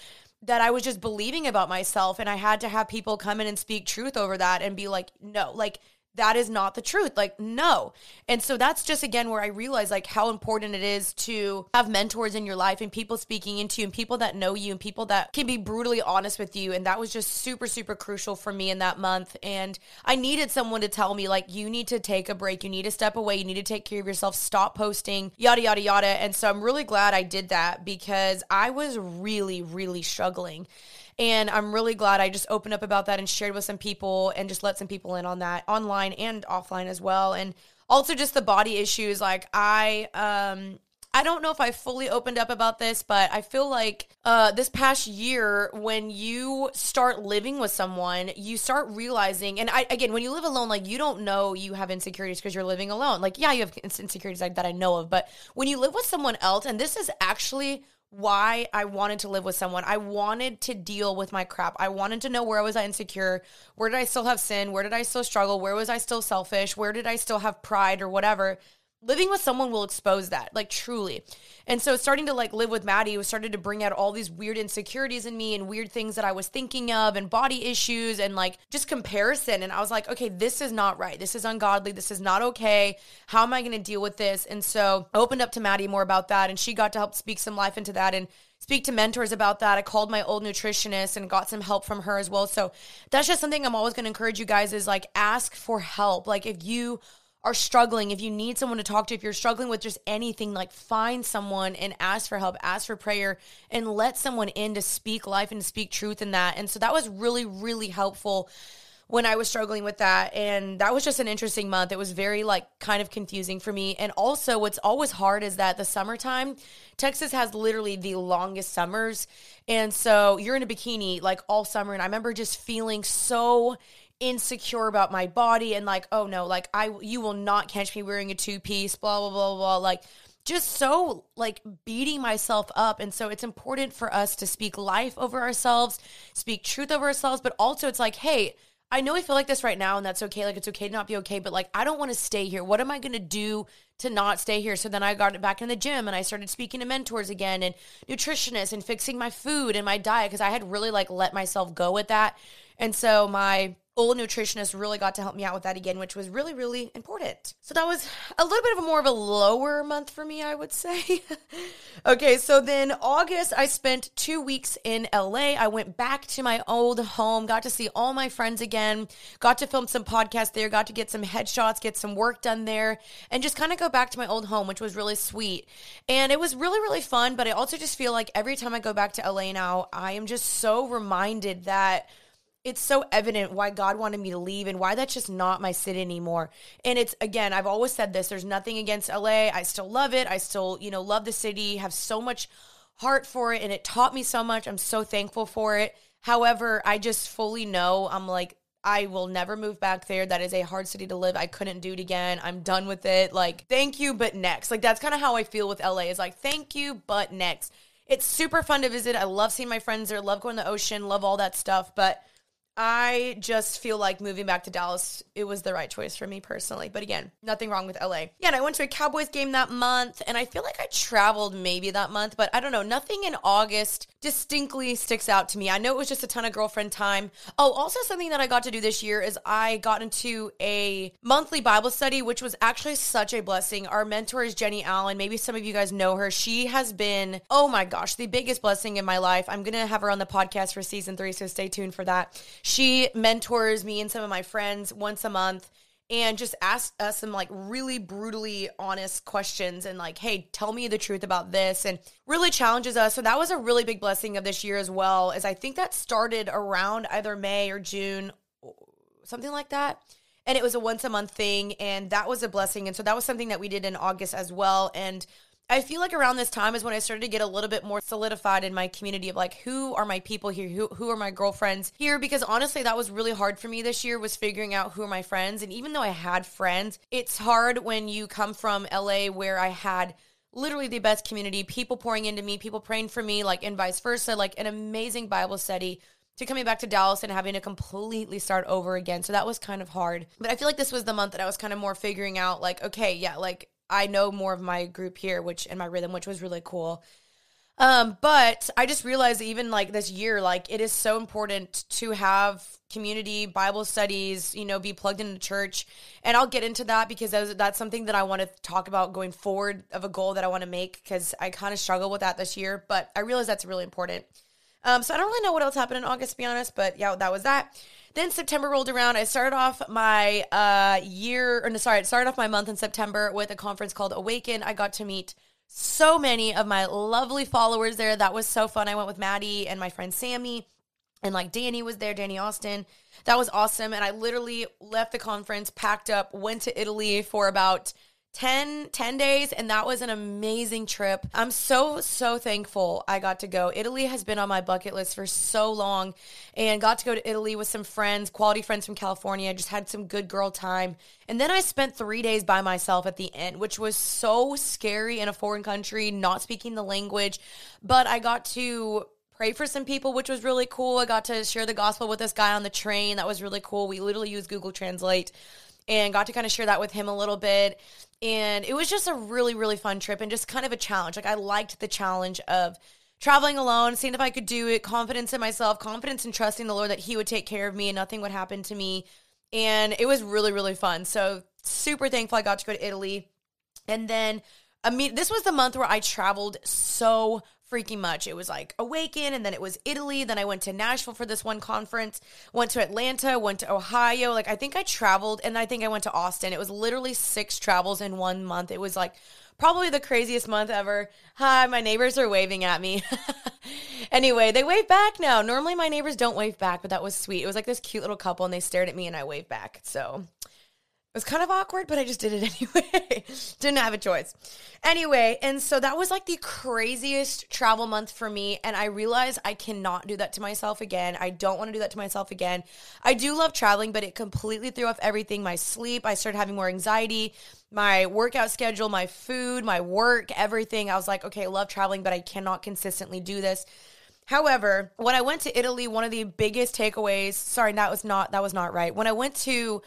that I was just believing about myself. And I had to have people come in and speak truth over that and be like, no, like that is not the truth. Like, no. And so that's just again where I realize like how important it is to have mentors in your life and people speaking into you and people that know you and people that can be brutally honest with you. And that was just super, super crucial for me in that month. And I needed someone to tell me, like, you need to take a break. You need to step away. You need to take care of yourself. Stop posting, yada, yada, yada. And so I'm really glad I did that because I was really, really struggling. And I'm really glad I just opened up about that and shared with some people and just let some people in on that online and offline as well. And also just the body issues. Like I, um, I don't know if I fully opened up about this, but I feel like uh, this past year, when you start living with someone, you start realizing, and I again, when you live alone, like you don't know you have insecurities because you're living alone. Like, yeah, you have insecurities that I know of, but when you live with someone else, and this is actually why I wanted to live with someone. I wanted to deal with my crap. I wanted to know where was I insecure? Where did I still have sin? Where did I still struggle? Where was I still selfish? Where did I still have pride or whatever? Living with someone will expose that like truly and so starting to like live with maddie was started to bring out all these weird insecurities in me and weird things that i was thinking of and body issues and like just comparison and i was like okay this is not right this is ungodly this is not okay how am i going to deal with this and so i opened up to maddie more about that and she got to help speak some life into that and speak to mentors about that. I called my old nutritionist and got some help from her as well. So that's just something I'm always going to encourage you guys is like ask for help. Like if you are struggling, if you need someone to talk to, if you're struggling with just anything, like find someone and ask for help, ask for prayer, and let someone in to speak life and to speak truth in that. And so that was really, really helpful when I was struggling with that. And that was just an interesting month. It was very, like, kind of confusing for me. And also, what's always hard is that the summertime, Texas has literally the longest summers. And so you're in a bikini like all summer. And I remember just feeling so insecure about my body and like, oh no, like I you will not catch me wearing a two piece, blah blah blah blah. Like just so like beating myself up. And so it's important for us to speak life over ourselves, speak truth over ourselves, but also it's like, hey, I know I feel like this right now and that's okay. Like it's okay to not be okay, but like I don't want to stay here. What am I going to do to not stay here? So then I got it back in the gym and I started speaking to mentors again and nutritionists and fixing my food and my diet because I had really like let myself go with that. And so my old nutritionist really got to help me out with that again, which was really, really important. So that was a little bit of a more of a lower month for me, I would say. okay, so then August, I spent two weeks in LA. I went back to my old home, got to see all my friends again, got to film some podcasts there, got to get some headshots, get some work done there, and just kind of go back to my old home, which was really sweet. And it was really, really fun, but I also just feel like every time I go back to LA now, I am just so reminded that it's so evident why God wanted me to leave and why that's just not my city anymore. And it's again, I've always said this, there's nothing against LA. I still love it. I still, you know, love the city, have so much heart for it and it taught me so much. I'm so thankful for it. However, I just fully know I'm like I will never move back there. That is a hard city to live. I couldn't do it again. I'm done with it. Like, thank you, but next. Like, that's kind of how I feel with LA is like, thank you, but next. It's super fun to visit. I love seeing my friends there, love going to the ocean, love all that stuff. But I just feel like moving back to Dallas, it was the right choice for me personally. But again, nothing wrong with LA. Yeah, and I went to a Cowboys game that month, and I feel like I traveled maybe that month, but I don't know. Nothing in August distinctly sticks out to me. I know it was just a ton of girlfriend time. Oh, also something that I got to do this year is I got into a monthly Bible study, which was actually such a blessing. Our mentor is Jennie Allen. Maybe some of you guys know her. She has been, oh my gosh, the biggest blessing in my life. I'm going to have her on the podcast for season three, so stay tuned for that. She mentors me and some of my friends once a month and just asks us some like really brutally honest questions and like, hey, tell me the truth about this and really challenges us. So that was a really big blessing of this year as well, as I think that started around either May or June, something like that. And it was a once a month thing, and that was a blessing. And so that was something that we did in August as well. And I feel like around this time is when I started to get a little bit more solidified in my community of like who are my people here, who who are my girlfriends here because honestly that was really hard for me this year was figuring out who are my friends and even though I had friends, it's hard when you come from LA where I had literally the best community, people pouring into me, people praying for me like and vice versa, like an amazing Bible study to coming back to Dallas and having to completely start over again. So that was kind of hard. But I feel like this was the month that I was kind of more figuring out like okay, yeah, like I know more of my group here, which and my rhythm, which was really cool. Um, but I just realized even like this year, like it is so important to have community Bible studies, you know, be plugged into church. And I'll get into that because that's, that's something that I want to talk about going forward of a goal that I want to make because I kind of struggle with that this year. But I realize that's really important. Um, so I don't really know what else happened in August, to be honest, but yeah, that was that. Then September rolled around. I started off my uh, year, or no, sorry, I started off my month in September with a conference called Awaken. I got to meet so many of my lovely followers there. That was so fun. I went with Maddie and my friend Sammy, and like Dani was there, Dani Austin. That was awesome. And I literally left the conference, packed up, went to Italy for about 10 10 days and that was an amazing trip. I'm so so thankful I got to go. Italy has been on my bucket list for so long and got to go to Italy with some friends, quality friends from California. Just had some good girl time. And then I spent 3 days by myself at the end, which was so scary in a foreign country, not speaking the language, but I got to pray for some people, which was really cool. I got to share the gospel with this guy on the train. That was really cool. We literally used Google Translate and got to kind of share that with him a little bit. And it was just a really, really fun trip and just kind of a challenge. Like I liked the challenge of traveling alone, seeing if I could do it, confidence in myself, confidence in trusting the Lord that He would take care of me and nothing would happen to me. And it was really, really fun. So super thankful I got to go to Italy. And then I mean, this was the month where I traveled so freaking much. It was like Awaken, and then it was Italy. Then I went to Nashville for this one conference, went to Atlanta, went to Ohio. Like, I think I traveled, and I think I went to Austin. It was literally six travels in one month. It was like probably the craziest month ever. Hi, my neighbors are waving at me. anyway, they wave back now. Normally, my neighbors don't wave back, but that was sweet. It was like this cute little couple, and they stared at me, and I waved back. So it was kind of awkward, but I just did it anyway. Didn't have a choice. Anyway, and so that was like the craziest travel month for me. And I realized I cannot do that to myself again. I don't want to do that to myself again. I do love traveling, but it completely threw off everything my sleep. I started having more anxiety, my workout schedule, my food, my work, everything. I was like, okay, I love traveling, but I cannot consistently do this. However, when I went to Italy, one of the biggest takeaways, sorry, that was not that was not right. When I went to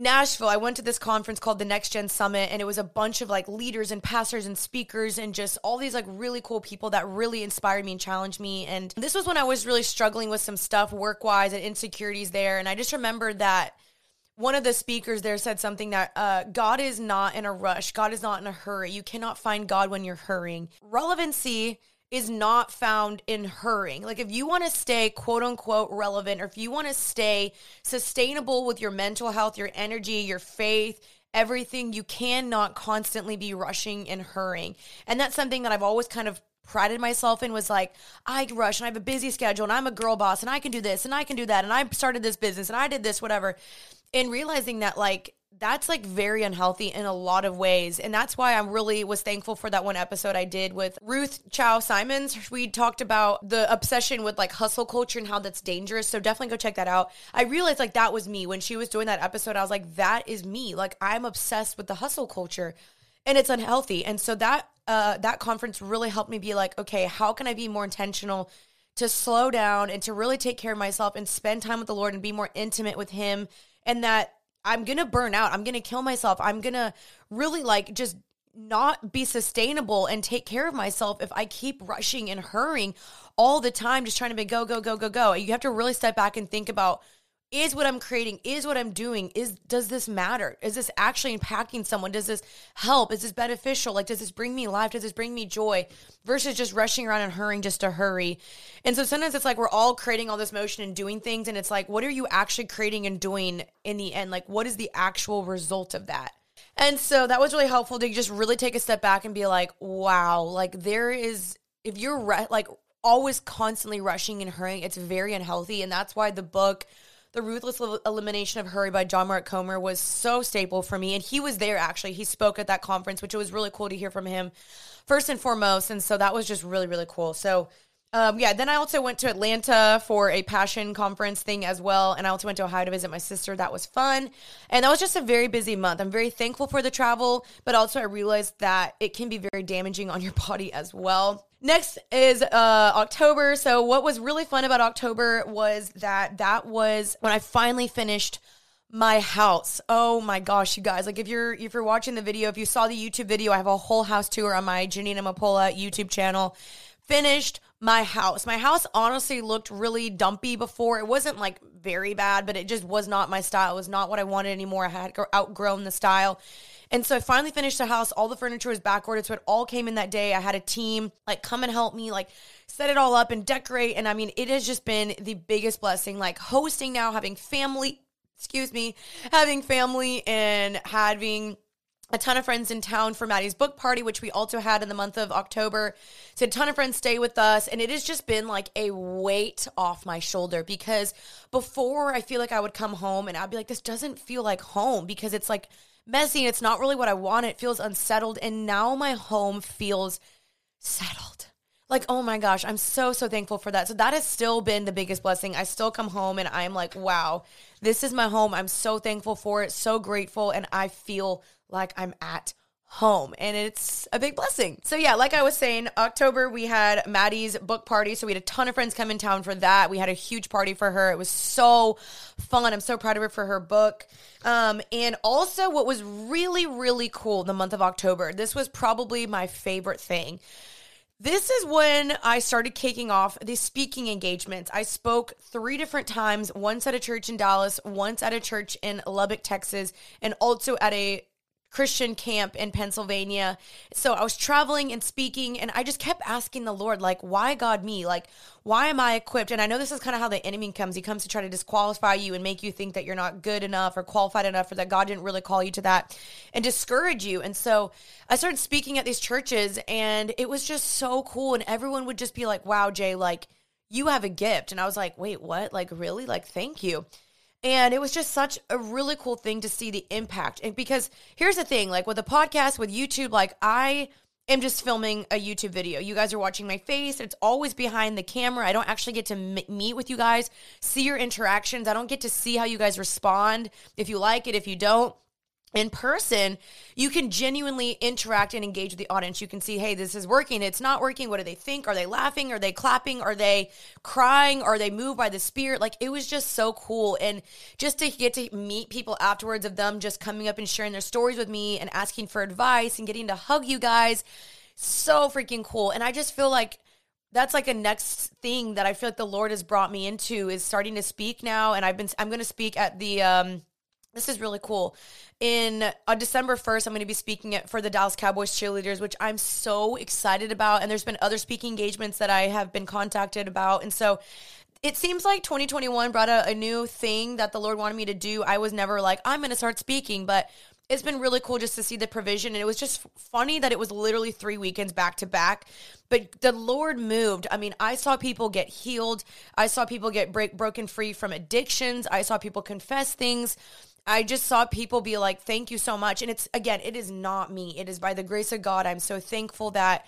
Nashville, I went to this conference called the Next Gen Summit, and it was a bunch of like leaders and pastors and speakers and just all these like really cool people that really inspired me and challenged me. And this was when I was really struggling with some stuff work wise and insecurities there. And I just remembered that one of the speakers there said something that uh, God is not in a rush, God is not in a hurry. You cannot find God when you're hurrying. Relevancy is not found in hurrying. Like if you want to stay quote unquote relevant or if you want to stay sustainable with your mental health, your energy, your faith, everything, you cannot constantly be rushing and hurrying. And that's something that I've always kind of prided myself in was like I rush and I have a busy schedule and I'm a girl boss and I can do this and I can do that and I started this business and I did this whatever. And realizing that like that's like very unhealthy in a lot of ways. And that's why I really was thankful for that one episode I did with Ruth Chou Simons. We talked about the obsession with like hustle culture and how that's dangerous. So definitely go check that out. I realized like that was me when she was doing that episode. I was like, that is me. Like I'm obsessed with the hustle culture and it's unhealthy. And so that uh that conference really helped me be like, okay, how can I be more intentional to slow down and to really take care of myself and spend time with the Lord and be more intimate with him and that I'm going to burn out. I'm going to kill myself. I'm going to really like just not be sustainable and take care of myself if I keep rushing and hurrying all the time, just trying to be go, go, go, go, go. You have to really step back and think about is what I'm creating, is what I'm doing, is does this matter? Is this actually impacting someone? Does this help? Is this beneficial? Like, does this bring me life? Does this bring me joy? Versus just rushing around and hurrying just to hurry. And so sometimes it's like we're all creating all this motion and doing things, and it's like, what are you actually creating and doing in the end? Like, what is the actual result of that? And so that was really helpful to just really take a step back and be like, wow, like there is, if you're re- like always constantly rushing and hurrying, it's very unhealthy. And that's why the book, the Ruthless Elimination of Hurry by John Mark Comer was so staple for me. And he was there actually. He spoke at that conference, which it was really cool to hear from him first and foremost. And so that was just really, really cool. So, um, yeah, then I also went to Atlanta for a passion conference thing as well. And I also went to Ohio to visit my sister. That was fun. And that was just a very busy month. I'm very thankful for the travel, but also I realized that it can be very damaging on your body as well. Next is uh, October. So what was really fun about October was that that was when I finally finished my house. Oh my gosh, you guys! Like if you're if you're watching the video, if you saw the YouTube video, I have a whole house tour on my Jeanine Amapola YouTube channel. Finished my house. My house honestly looked really dumpy before. It wasn't like very bad, but it just was not my style. It was not what I wanted anymore. I had outgrown the style. And so I finally finished the house. All the furniture was back ordered. So it all came in that day. I had a team like come and help me, like set it all up and decorate. And I mean, it has just been the biggest blessing. Like hosting now, having family, excuse me, having family and having a ton of friends in town for Maddie's book party, which we also had in the month of October. So a ton of friends stay with us. And it has just been like a weight off my shoulder because before I feel like I would come home and I'd be like, this doesn't feel like home because it's like messy and it's not really what I want. It feels unsettled. And now my home feels settled. Like, oh my gosh, I'm so, so thankful for that. So that has still been the biggest blessing. I still come home and I'm like, wow, this is my home. I'm so thankful for it, so grateful. And I feel like I'm at home and it's a big blessing. So yeah, like I was saying, October we had Maddie's book party. So we had a ton of friends come in town for that. We had a huge party for her. It was so fun. I'm so proud of her for her book. Um, and also what was really, really cool the month of October, this was probably my favorite thing. This is when I started kicking off the speaking engagements. I spoke three different times, once at a church in Dallas, once at a church in Lubbock, Texas, and also at a Christian camp in Pennsylvania. So I was traveling and speaking, and I just kept asking the Lord, like, why God me? Like, why am I equipped? And I know this is kind of how the enemy comes. He comes to try to disqualify you and make you think that you're not good enough or qualified enough or that God didn't really call you to that and discourage you. And so I started speaking at these churches, and it was just so cool. And everyone would just be like, wow, Jay, like, you have a gift. And I was like, wait, what? Like, really? Like, thank you. And it was just such a really cool thing to see the impact. And because here's the thing like with a podcast, with YouTube, like I am just filming a YouTube video. You guys are watching my face. It's always behind the camera. I don't actually get to m- meet with you guys, see your interactions. I don't get to see how you guys respond, if you like it, if you don't. In person, you can genuinely interact and engage with the audience. You can see, hey, this is working, it's not working. What do they think? Are they laughing? Are they clapping? Are they crying? Are they moved by the spirit? Like it was just so cool. And just to get to meet people afterwards of them just coming up and sharing their stories with me and asking for advice and getting to hug you guys, so freaking cool. And I just feel like that's like a next thing that I feel like the Lord has brought me into is starting to speak now. And I've been, I'm going to speak at the, um, this is really cool. In on December 1st, I'm going to be speaking at, for the Dallas Cowboys cheerleaders, which I'm so excited about. And there's been other speaking engagements that I have been contacted about. And so it seems like 2021 brought a, a new thing that the Lord wanted me to do. I was never like, I'm going to start speaking, but it's been really cool just to see the provision. And it was just funny that it was literally three weekends back to back. But the Lord moved. I mean, I saw people get healed. I saw people get break, broken free from addictions. I saw people confess things. I just saw people be like, thank you so much. And it's, again, it is not me. It is by the grace of God. I'm so thankful that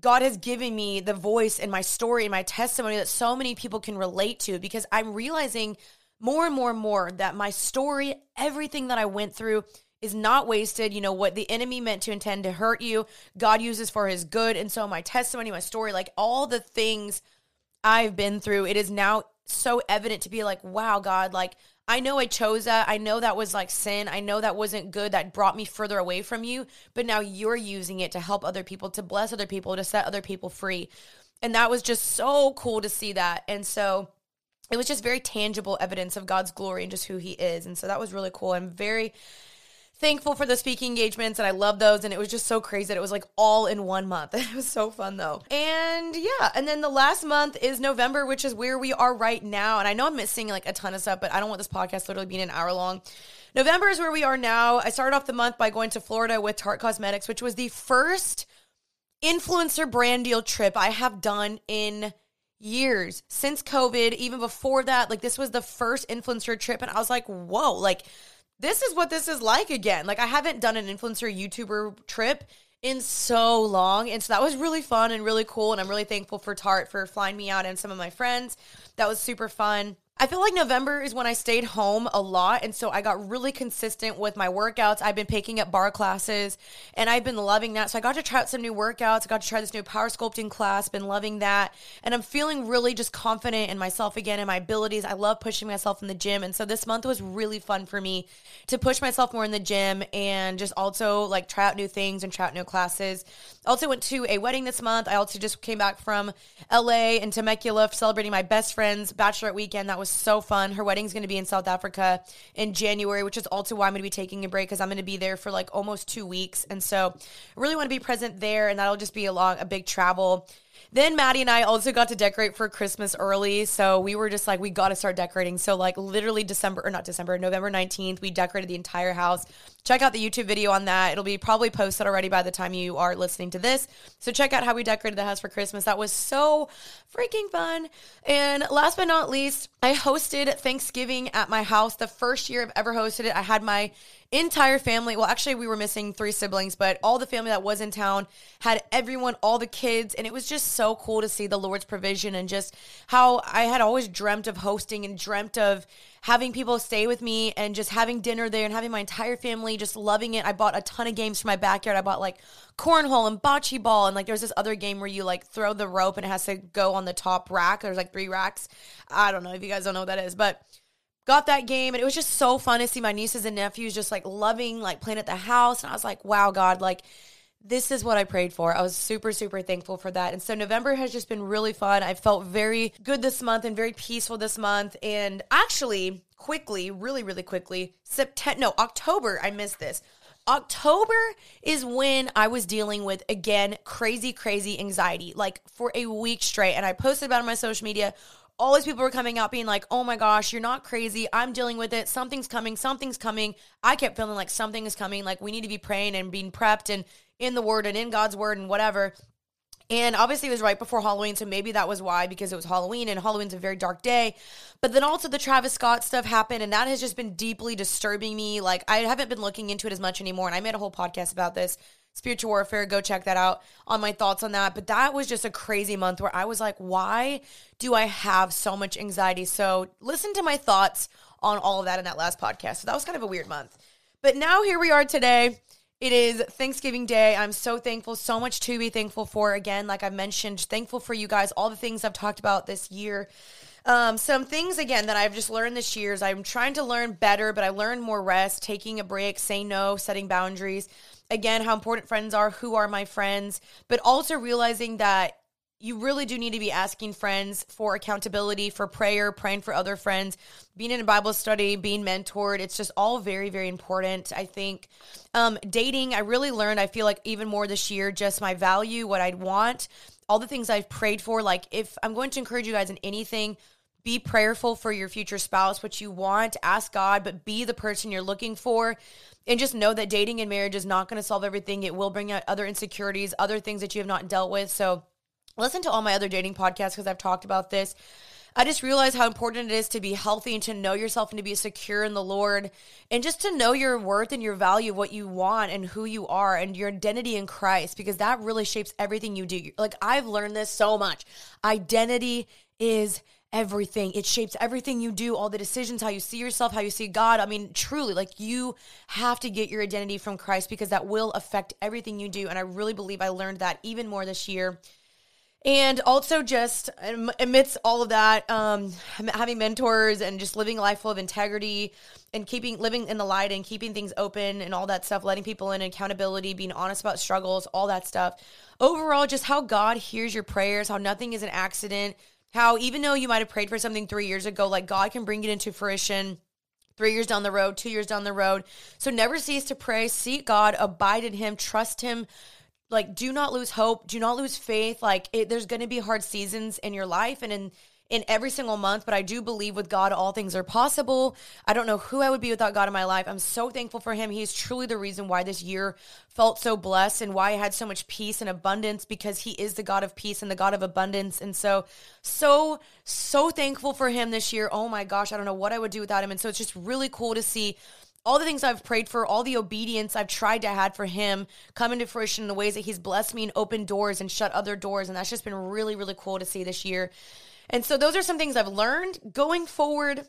God has given me the voice and my story and my testimony that so many people can relate to because I'm realizing more and more and more that my story, everything that I went through, is not wasted. You know, what the enemy meant to intend to hurt you, God uses for his good. And so my testimony, my story, like all the things I've been through, it is now so evident to be like, wow, God, like I know I chose that. I know that was like sin. I know that wasn't good. That brought me further away from you. But now you're using it to help other people, to bless other people, to set other people free. And that was just so cool to see that. And so it was just very tangible evidence of God's glory and just who he is. And so that was really cool. I'm very thankful for the speaking engagements and I love those. And it was just so crazy that it was like all in one month. It was so fun though. And yeah, and then the last month is November, which is where we are right now. And I know I'm missing like a ton of stuff, but I don't want this podcast literally being an hour long. November is where we are now. I started off the month by going to Florida with Tarte Cosmetics, which was the first influencer brand deal trip I have done in years since COVID, even before that. Like, this was the first influencer trip, and I was like, whoa, like, this is what this is like again. Like I haven't done an influencer YouTuber trip in so long. And so that was really fun and really cool. And I'm really thankful for Tarte for flying me out and some of my friends. That was super fun. I feel like November is when I stayed home a lot. And so I got really consistent with my workouts. I've been picking up barre classes and I've been loving that. So I got to try out some new workouts. I got to try this new power sculpting class, been loving that. And I'm feeling really just confident in myself again and my abilities. I love pushing myself in the gym. And so this month was really fun for me to push myself more in the gym and just also like try out new things and try out new classes. Also went to a wedding this month. I also just came back from LA and Temecula celebrating my best friend's bachelorette weekend. That was so fun. Her wedding's going to be in South Africa in January, which is also why I'm going to be taking a break because I'm going to be there for like almost two weeks. And so I really want to be present there. And that'll just be a long, a big travel then Maddie and I also got to decorate for Christmas early. So we were just like, we got to start decorating. So, like, literally December, or not December, November 19th, we decorated the entire house. Check out the YouTube video on that. It'll be probably posted already by the time you are listening to this. So, check out how we decorated the house for Christmas. That was so freaking fun. And last but not least, I hosted Thanksgiving at my house. The first year I've ever hosted it, I had my entire family. Well, actually, we were missing three siblings, but all the family that was in town had everyone, all the kids, and it was just so cool to see the Lord's provision and just how I had always dreamt of hosting and dreamt of having people stay with me and just having dinner there and having my entire family just loving it. I bought a ton of games for my backyard. I bought like cornhole and bocce ball and like there's this other game where you like throw the rope and it has to go on the top rack. There's like three racks. I don't know if you guys don't know what that is, but got that game and it was just so fun to see my nieces and nephews just like loving like playing at the house and I was like wow god like this is what I prayed for. I was super, super thankful for that. And so November has just been really fun. I felt very good this month and very peaceful this month. And actually, quickly, really, really quickly, September, no, October, I missed this. October is when I was dealing with, again, crazy, crazy anxiety, like for a week straight. And I posted about it on my social media all these people were coming out being like, oh my gosh, you're not crazy. I'm dealing with it. Something's coming. Something's coming. I kept feeling like something is coming. Like we need to be praying and being prepped and in the word and in God's word and whatever. And obviously, it was right before Halloween, so maybe that was why, because it was Halloween, and Halloween's a very dark day. But then also the Travis Scott stuff happened, and that has just been deeply disturbing me. Like, I haven't been looking into it as much anymore, and I made a whole podcast about this spiritual warfare. Go check that out on my thoughts on that. But that was just a crazy month where I was like, why do I have so much anxiety? So listen to my thoughts on all of that in that last podcast. So that was kind of a weird month. But now here we are today. It is Thanksgiving Day. I'm so thankful, so much to be thankful for. Again, like I've mentioned, thankful for you guys, all the things I've talked about this year. Um, some things again that I've just learned this year is I'm trying to learn better, but I learned more rest, taking a break, say no, setting boundaries. Again, how important friends are, who are my friends, but also realizing that you really do need to be asking friends for accountability, for prayer, praying for other friends, being in a Bible study, being mentored. It's just all very, very important. I think um, dating, I really learned, I feel like even more this year, just my value, what I'd want, all the things I've prayed for. Like, if I'm going to encourage you guys in anything, be prayerful for your future spouse, what you want, ask God, but be the person you're looking for. And just know that dating and marriage is not going to solve everything. It will bring out other insecurities, other things that you have not dealt with. So, listen to all my other dating podcasts because I've talked about this. I just realized how important it is to be healthy and to know yourself and to be secure in the Lord and just to know your worth and your value, what you want and who you are and your identity in Christ because that really shapes everything you do. Like I've learned this so much. Identity is everything. It shapes everything you do, all the decisions, how you see yourself, how you see God. I mean, truly, like you have to get your identity from Christ because that will affect everything you do. And I really believe I learned that even more this year and also just amidst all of that um, having mentors and just living a life full of integrity and keeping living in the light and keeping things open and all that stuff letting people in accountability being honest about struggles all that stuff overall just how god hears your prayers how nothing is an accident how even though you might have prayed for something three years ago like god can bring it into fruition three years down the road, two years down the road. So never cease to pray, seek God, abide in Him, trust Him, like do not lose hope. Do not lose faith. Like it, there's going to be hard seasons in your life and in in every single month but i do believe with god all things are possible. I don't know who i would be without god in my life. I'm so thankful for him. He's truly the reason why this year felt so blessed and why i had so much peace and abundance because he is the god of peace and the god of abundance. And so so so thankful for him this year. Oh my gosh i don't know what i would do without him. And so it's just really cool to see all the things I've prayed for, all the obedience I've tried to have for him come into fruition in the ways that he's blessed me and opened doors and shut other doors. And that's just been really, really cool to see this year. And so those are some things I've learned going forward.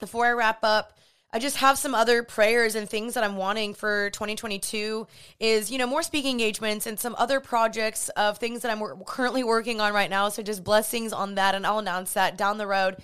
Before I wrap up, I just have some other prayers and things that I'm wanting for 2022 is, you know, more speaking engagements and some other projects of things that I'm currently working on right now. So just blessings on that. And I'll announce that down the road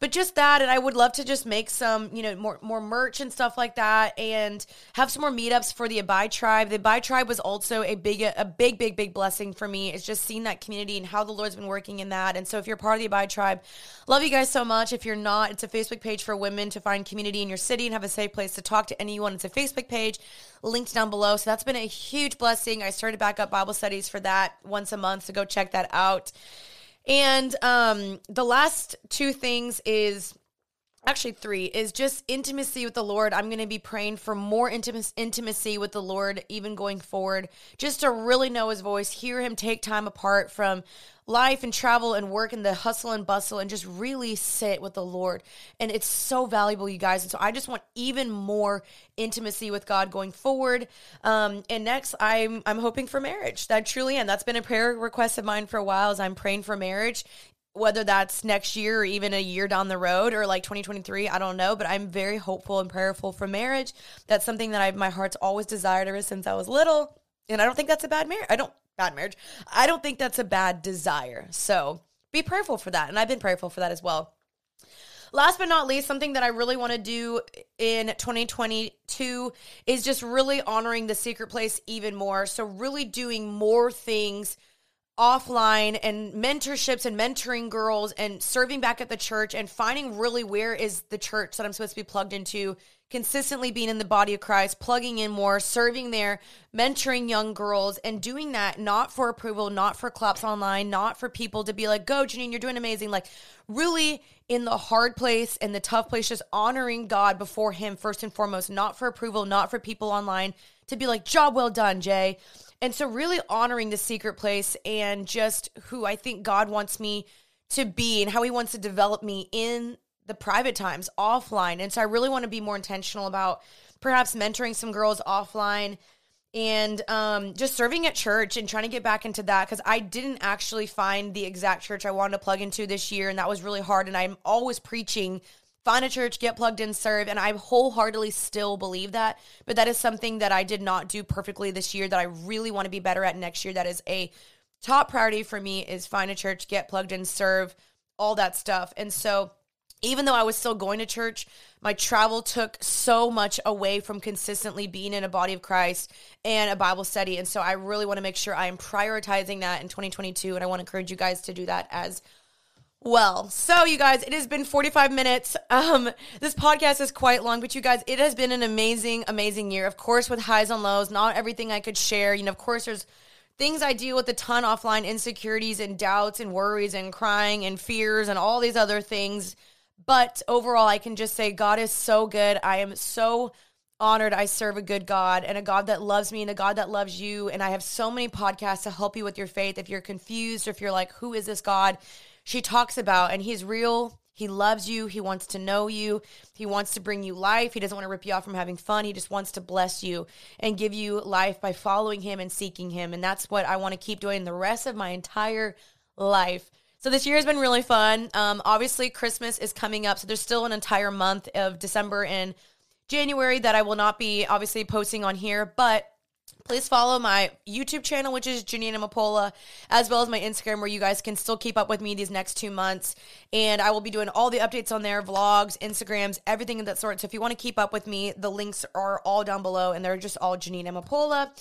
but just that and i would love to just make some you know more more merch and stuff like that and have some more meetups for the abide tribe. The abide tribe was also a big a big big big blessing for me it's just seeing that community and how the lord's been working in that. And so if you're part of the abide tribe love you guys so much. If you're not it's a facebook page for women to find community in your city and have a safe place to talk to anyone. It's a facebook page linked down below. So that's been a huge blessing. I started back up bible studies for that once a month so go check that out and um, the last two things is actually three is just intimacy with the Lord. I'm going to be praying for more intimacy with the Lord even going forward, just to really know his voice, hear him take time apart from life and travel and work and the hustle and bustle and just really sit with the Lord. And it's so valuable, you guys. And so I just want even more intimacy with God going forward. Um, and next, I'm I'm hoping for marriage. That truly am. That's been a prayer request of mine for a while. As I'm praying for marriage whether that's next year or even a year down the road or like 2023 i don't know but i'm very hopeful and prayerful for marriage that's something that i my heart's always desired ever since i was little and i don't think that's a bad marriage i don't bad marriage. I don't think that's a bad desire. So be prayerful for that. And I've been prayerful for that as well. Last but not least, something that I really want to do in 2022 is just really honoring the secret place even more. So, really doing more things offline and mentorships and mentoring girls and serving back at the church and finding really where is the church that I'm supposed to be plugged into consistently being in the body of Christ, plugging in more, serving there, mentoring young girls, and doing that not for approval, not for claps online, not for people to be like, go, Jeanine, you're doing amazing. Like, really in the hard place and the tough place, just honoring God before Him first and foremost, not for approval, not for people online, to be like, job well done, Jay. And so, really honoring the secret place and just who I think God wants me to be and how He wants to develop me in the private times offline. And so I really want to be more intentional about perhaps mentoring some girls offline and um, just serving at church and trying to get back into that because I didn't actually find the exact church I wanted to plug into this year. And that was really hard. And I'm always preaching find a church, get plugged in, serve. And I wholeheartedly still believe that. But that is something that I did not do perfectly this year that I really want to be better at next year. That is a top priority for me is find a church, get plugged in, serve, all that stuff. And so even though I was still going to church, my travel took so much away from consistently being in a body of Christ and a Bible study. And so I really want to make sure I am prioritizing that in 2022. And I want to encourage you guys to do that as well. So, you guys, it has been 45 minutes. Um, this podcast is quite long, but you guys, it has been an amazing, amazing year. Of course, with highs and lows, not everything I could share. You know, of course, there's things I deal with a ton offline insecurities and doubts and worries and crying and fears and all these other things but overall, I can just say God is so good. I am so honored I serve a good God and a God that loves me and a God that loves you. And I have so many podcasts to help you with your faith. If you're confused or if you're like, who is this God? She talks about, and He's real. He loves you. He wants to know you. He wants to bring you life. He doesn't want to rip you off from having fun. He just wants to bless you and give you life by following Him and seeking Him. And that's what I want to keep doing the rest of my entire life. So this year has been really fun. Um, obviously, Christmas is coming up, so there's still an entire month of December and January that I will not be obviously posting on here, but please follow my YouTube channel, which is Jeanine Amapola, as well as my Instagram, where you guys can still keep up with me these next two months. And I will be doing all the updates on there, vlogs, Instagrams, everything of that sort. So if you want to keep up with me, the links are all down below, and they're just all Jeanine Amapola.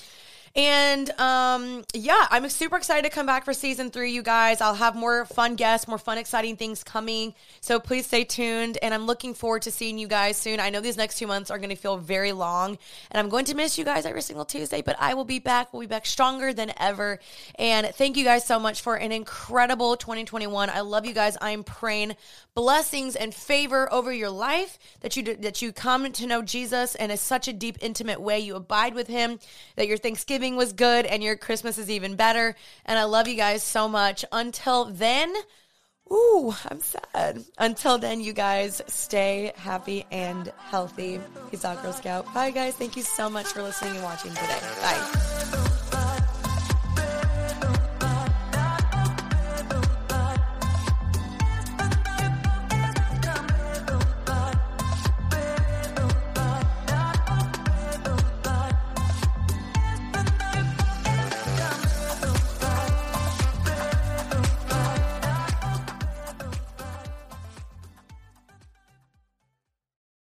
And um, yeah, I'm super excited to come back for season three, you guys. I'll have more fun guests, more fun, exciting things coming. So please stay tuned. And I'm looking forward to seeing you guys soon. I know these next two months are going to feel very long, and I'm going to miss you guys every single Tuesday, but I will be back. We'll be back stronger than ever. And thank you guys so much for an incredible 2021. I love you guys. I'm praying blessings and favor over your life that you that you come to know Jesus in a, such a deep intimate way you abide with him that your Thanksgiving was good and your Christmas is even better and I love you guys so much until then Ooh, I'm sad. Until then, you guys stay happy and healthy. Peace out, Girl Scout. Bye, guys. Thank you so much for listening and watching today. Bye.